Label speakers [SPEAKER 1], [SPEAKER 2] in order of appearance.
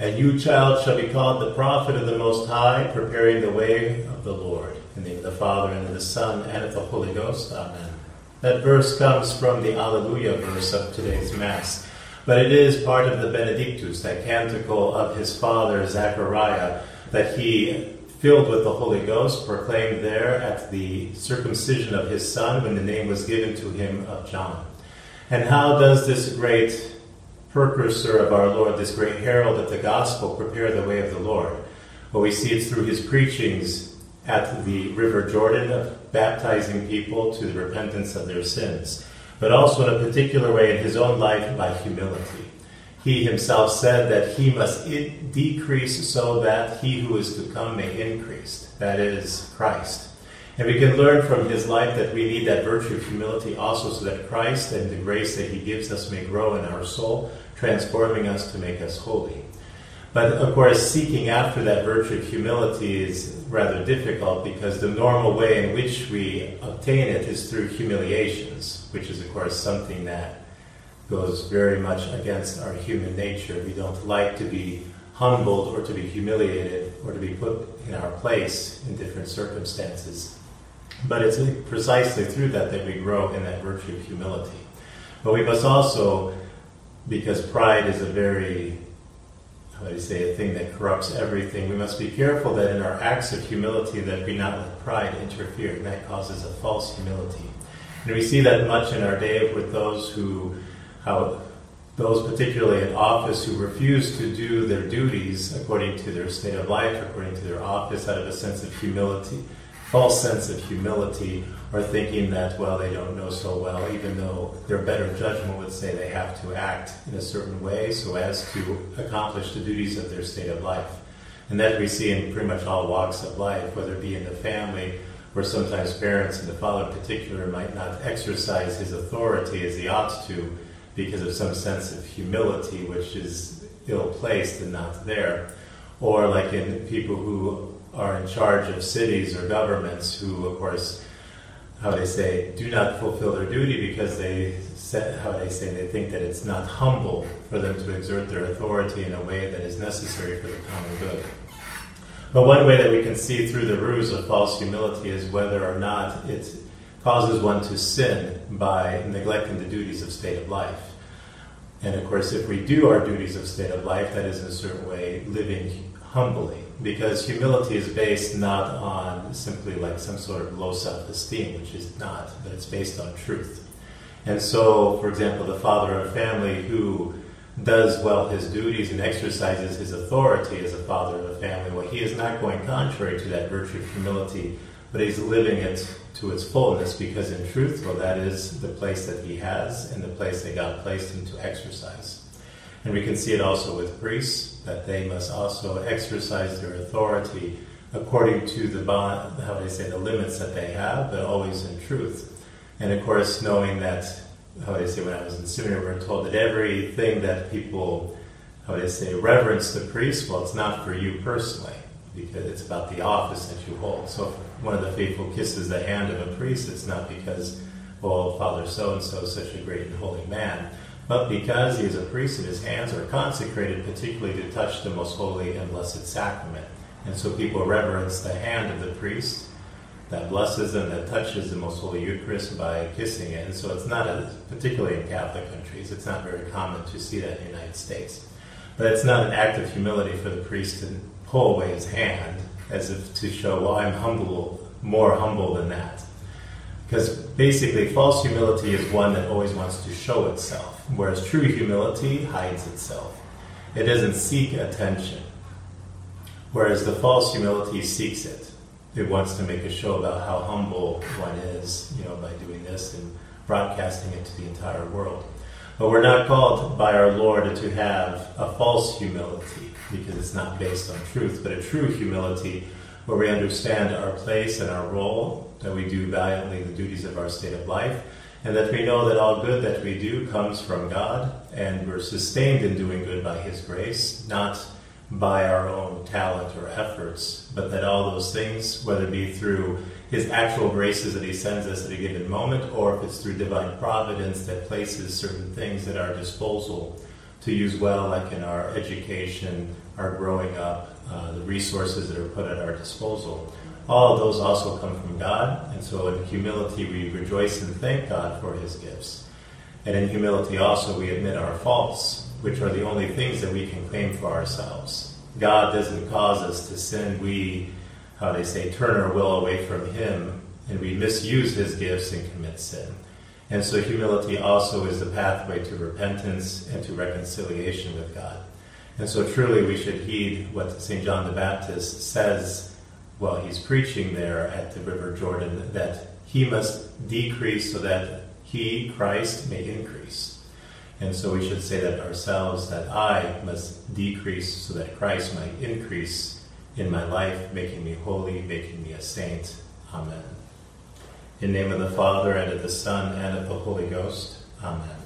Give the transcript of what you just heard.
[SPEAKER 1] And you, child, shall be called the prophet of the Most High, preparing the way of the Lord. In the name of the Father, and of the Son, and of the Holy Ghost. Amen. That verse comes from the Alleluia verse of today's Mass. But it is part of the Benedictus, that canticle of his father, Zechariah, that he, filled with the Holy Ghost, proclaimed there at the circumcision of his son when the name was given to him of John. And how does this great precursor of our Lord, this great herald of the gospel, prepare the way of the Lord. Well, we see it through his preachings at the River Jordan of baptizing people to the repentance of their sins, but also in a particular way in his own life by humility. He himself said that he must decrease so that he who is to come may increase, that is, Christ. And we can learn from his life that we need that virtue of humility also so that Christ and the grace that he gives us may grow in our soul, transforming us to make us holy. But of course, seeking after that virtue of humility is rather difficult because the normal way in which we obtain it is through humiliations, which is, of course, something that goes very much against our human nature. We don't like to be humbled or to be humiliated or to be put in our place in different circumstances. But it's precisely through that that we grow in that virtue of humility. But we must also, because pride is a very, how do you say, a thing that corrupts everything, we must be careful that in our acts of humility that we not let pride interfere, and that causes a false humility. And we see that much in our day with those who, how those particularly in office who refuse to do their duties according to their state of life, according to their office, out of a sense of humility false sense of humility or thinking that, well, they don't know so well, even though their better judgment would say they have to act in a certain way so as to accomplish the duties of their state of life. And that we see in pretty much all walks of life, whether it be in the family, where sometimes parents, and the father in particular, might not exercise his authority as he ought to because of some sense of humility which is ill placed and not there. Or like in people who are in charge of cities or governments who, of course, how they say, do not fulfill their duty because they, how they say, they think that it's not humble for them to exert their authority in a way that is necessary for the common good. But one way that we can see through the ruse of false humility is whether or not it causes one to sin by neglecting the duties of state of life. And of course, if we do our duties of state of life, that is in a certain way living humbly because humility is based not on simply like some sort of low self-esteem, which is not, but it's based on truth. And so, for example, the father of a family who does well his duties and exercises his authority as a father of a family, well, he is not going contrary to that virtue of humility, but he's living it to its fullness because, in truth, well, that is the place that he has and the place that God placed him to exercise. And we can see it also with priests, that they must also exercise their authority according to the bond, how they say, the limits that they have, but always in truth. And of course, knowing that, how they say, when I was in seminary, we were told that everything that people, how they say, reverence the priest, well, it's not for you personally, because it's about the office that you hold. So if one of the faithful kisses the hand of a priest, it's not because, well, Father so and so is such a great and holy man but because he is a priest and his hands are consecrated particularly to touch the most holy and blessed sacrament. And so people reverence the hand of the priest that blesses and that touches the most holy Eucharist by kissing it. And so it's not, a, particularly in Catholic countries, it's not very common to see that in the United States. But it's not an act of humility for the priest to pull away his hand as if to show, well, I'm humble, more humble than that. Because basically, false humility is one that always wants to show itself, whereas true humility hides itself. It doesn't seek attention, whereas the false humility seeks it. It wants to make a show about how humble one is, you know, by doing this and broadcasting it to the entire world. But we're not called by our Lord to have a false humility because it's not based on truth, but a true humility where we understand our place and our role, that we do valiantly the duties of our state of life, and that we know that all good that we do comes from God, and we're sustained in doing good by His grace, not by our own talent or efforts, but that all those things, whether it be through His actual graces that He sends us at a given moment, or if it's through divine providence that places certain things at our disposal to use well, like in our education, our growing up, uh, the resources that are put at our disposal. All of those also come from God, and so in humility we rejoice and thank God for his gifts. And in humility also we admit our faults, which are the only things that we can claim for ourselves. God doesn't cause us to sin. We, how they say, turn our will away from him, and we misuse his gifts and commit sin. And so humility also is the pathway to repentance and to reconciliation with God. And so truly we should heed what St. John the Baptist says while he's preaching there at the River Jordan that he must decrease so that he, Christ, may increase. And so we should say that ourselves, that I must decrease so that Christ might increase in my life, making me holy, making me a saint. Amen. In name of the Father, and of the Son, and of the Holy Ghost. Amen.